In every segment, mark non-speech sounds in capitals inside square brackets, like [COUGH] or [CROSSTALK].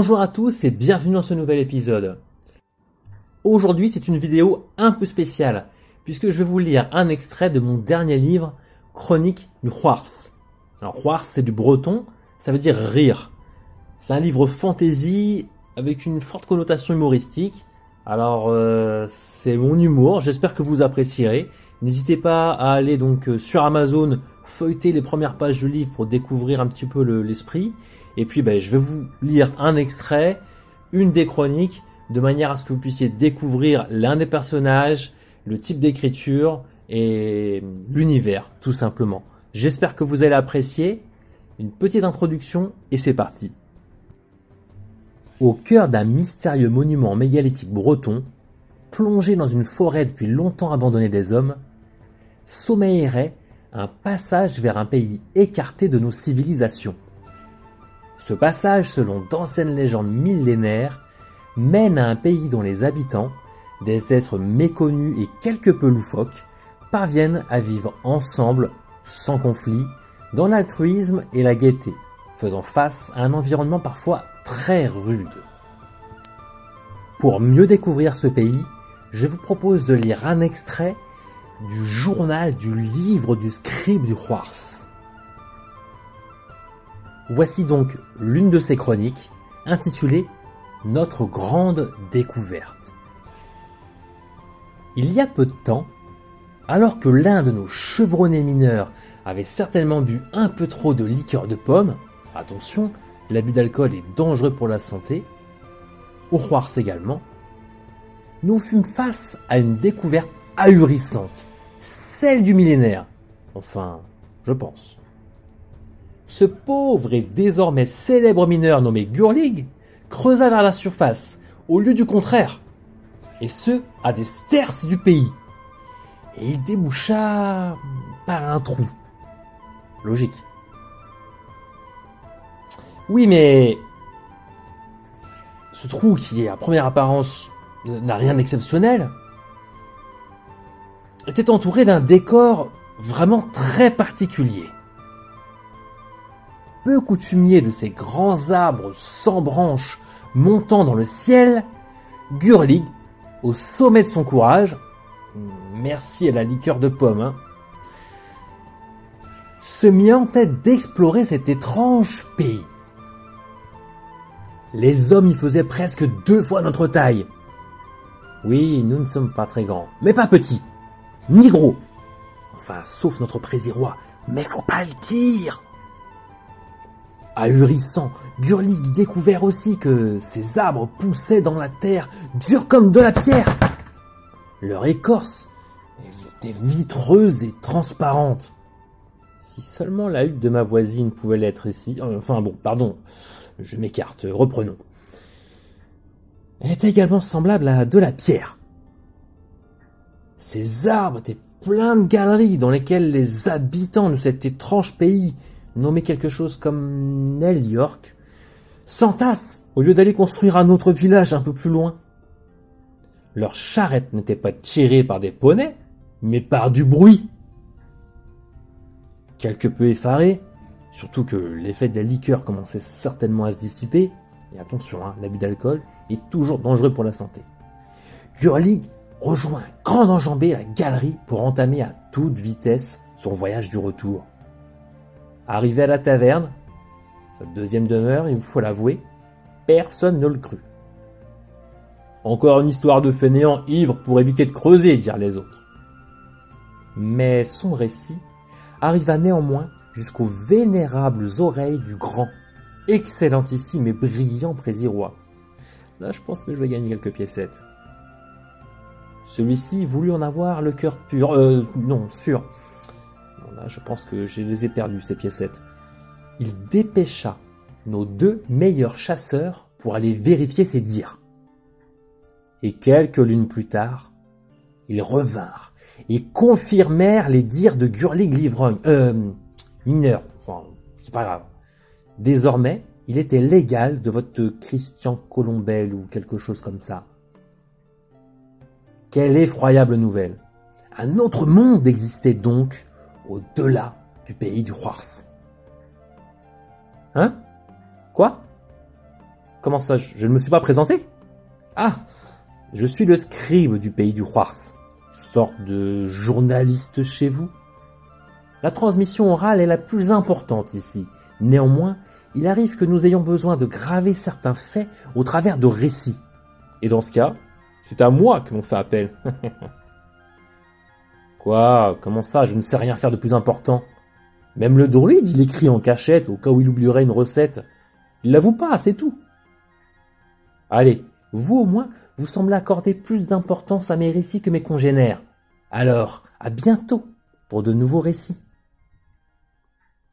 Bonjour à tous et bienvenue dans ce nouvel épisode. Aujourd'hui c'est une vidéo un peu spéciale puisque je vais vous lire un extrait de mon dernier livre, Chronique du Huars. Alors Huars c'est du breton, ça veut dire rire. C'est un livre fantasy avec une forte connotation humoristique. Alors euh, c'est mon humour, j'espère que vous apprécierez. N'hésitez pas à aller donc euh, sur Amazon feuilleter les premières pages du livre pour découvrir un petit peu l'esprit. Et puis ben, je vais vous lire un extrait, une des chroniques, de manière à ce que vous puissiez découvrir l'un des personnages, le type d'écriture et l'univers, tout simplement. J'espère que vous allez apprécier. Une petite introduction et c'est parti. Au cœur d'un mystérieux monument mégalithique breton, plongé dans une forêt depuis longtemps abandonnée des hommes, sommeillerait un passage vers un pays écarté de nos civilisations. Ce passage, selon d'anciennes légendes millénaires, mène à un pays dont les habitants, des êtres méconnus et quelque peu loufoques, parviennent à vivre ensemble, sans conflit, dans l'altruisme et la gaieté, faisant face à un environnement parfois très rude. Pour mieux découvrir ce pays, je vous propose de lire un extrait du journal du livre du scribe du Roars. Voici donc l'une de ces chroniques, intitulée Notre grande découverte. Il y a peu de temps, alors que l'un de nos chevronnés mineurs avait certainement bu un peu trop de liqueur de pomme, attention, l'abus d'alcool est dangereux pour la santé, au Roars également, nous fûmes face à une découverte ahurissante, celle du millénaire. Enfin, je pense ce pauvre et désormais célèbre mineur nommé Gurlig creusa vers la surface, au lieu du contraire, et ce, à des sterces du pays. Et il déboucha par un trou. Logique. Oui, mais ce trou qui, à première apparence, n'a rien d'exceptionnel, était entouré d'un décor vraiment très particulier peu coutumier de ces grands arbres sans branches montant dans le ciel, Gurlig, au sommet de son courage, merci à la liqueur de pomme, hein, se mit en tête d'explorer cet étrange pays. Les hommes y faisaient presque deux fois notre taille. Oui, nous ne sommes pas très grands, mais pas petits, ni gros. Enfin, sauf notre présirois, mais faut pas le dire. Ahurissant, Gurlig découvert aussi que ces arbres poussaient dans la terre dure comme de la pierre. Leur écorce était vitreuse et transparente. Si seulement la hutte de ma voisine pouvait l'être ici. Euh, enfin bon, pardon, je m'écarte, reprenons. Elle était également semblable à de la pierre. Ces arbres étaient pleins de galeries dans lesquelles les habitants de cet étrange pays nommé quelque chose comme Nell York, s'entassent au lieu d'aller construire un autre village un peu plus loin. Leurs charrettes n'étaient pas tirées par des poneys, mais par du bruit. Quelque peu effarés, surtout que l'effet de la liqueur commençait certainement à se dissiper, et attention, hein, l'abus d'alcool est toujours dangereux pour la santé. Gurlig rejoint grand enjambé la galerie pour entamer à toute vitesse son voyage du retour. Arrivé à la taverne, sa deuxième demeure, il faut l'avouer, personne ne le crut. Encore une histoire de fainéant ivre pour éviter de creuser, dirent les autres. Mais son récit arriva néanmoins jusqu'aux vénérables oreilles du grand, excellentissime et brillant Présirois. Là, je pense que je vais gagner quelques piécettes. Celui-ci voulut en avoir le cœur pur, euh, non, sûr, je pense que je les ai perdus, ces piécettes. Il dépêcha nos deux meilleurs chasseurs pour aller vérifier ses dires. Et quelques lunes plus tard, ils revinrent et confirmèrent les dires de Gurlig l'ivrogne, euh, mineur, enfin, c'est pas grave. Désormais, il était légal de votre Christian Colombel ou quelque chose comme ça. Quelle effroyable nouvelle. Un autre monde existait donc au-delà du pays du Roars. Hein? Quoi? Comment ça Je ne me suis pas présenté? Ah Je suis le scribe du pays du Roars. Sorte de journaliste chez vous La transmission orale est la plus importante ici. Néanmoins, il arrive que nous ayons besoin de graver certains faits au travers de récits. Et dans ce cas, c'est à moi que l'on fait appel. [LAUGHS] Quoi Comment ça Je ne sais rien faire de plus important? Même le druide, il écrit en cachette au cas où il oublierait une recette. Il l'avoue pas, c'est tout. Allez, vous au moins, vous semblez accorder plus d'importance à mes récits que mes congénères. Alors, à bientôt pour de nouveaux récits.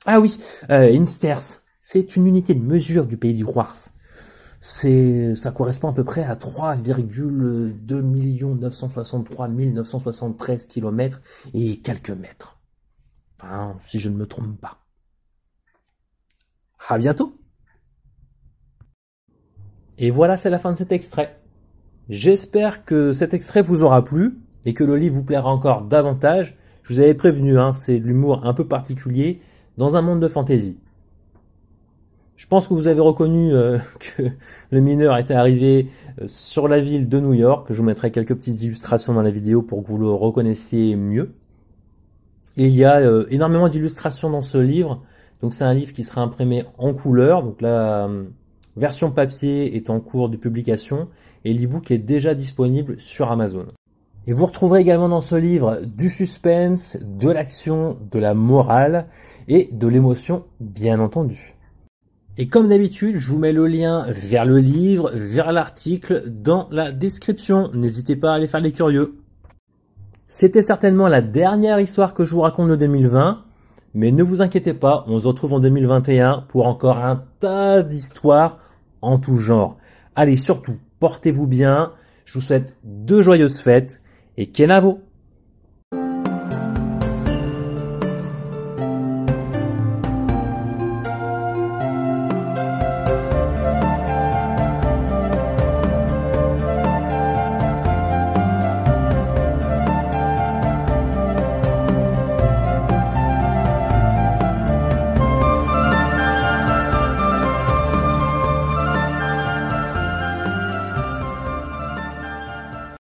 Ah oui, euh, Insters, c'est une unité de mesure du pays du Roars. C'est, ça correspond à peu près à 3,2 963 973 km et quelques mètres. Enfin, si je ne me trompe pas. À bientôt! Et voilà, c'est la fin de cet extrait. J'espère que cet extrait vous aura plu et que le livre vous plaira encore davantage. Je vous avais prévenu, hein, c'est de l'humour un peu particulier dans un monde de fantaisie. Je pense que vous avez reconnu euh, [LAUGHS] que le mineur était arrivé euh, sur la ville de New York. Je vous mettrai quelques petites illustrations dans la vidéo pour que vous le reconnaissiez mieux. il y a euh, énormément d'illustrations dans ce livre. Donc c'est un livre qui sera imprimé en couleur. Donc la version papier est en cours de publication et l'ebook est déjà disponible sur Amazon. Et vous retrouverez également dans ce livre du suspense, de l'action, de la morale et de l'émotion, bien entendu. Et comme d'habitude, je vous mets le lien vers le livre, vers l'article dans la description. N'hésitez pas à aller faire les curieux. C'était certainement la dernière histoire que je vous raconte de 2020, mais ne vous inquiétez pas, on se retrouve en 2021 pour encore un tas d'histoires en tout genre. Allez, surtout, portez-vous bien, je vous souhaite de joyeuses fêtes et Kenavo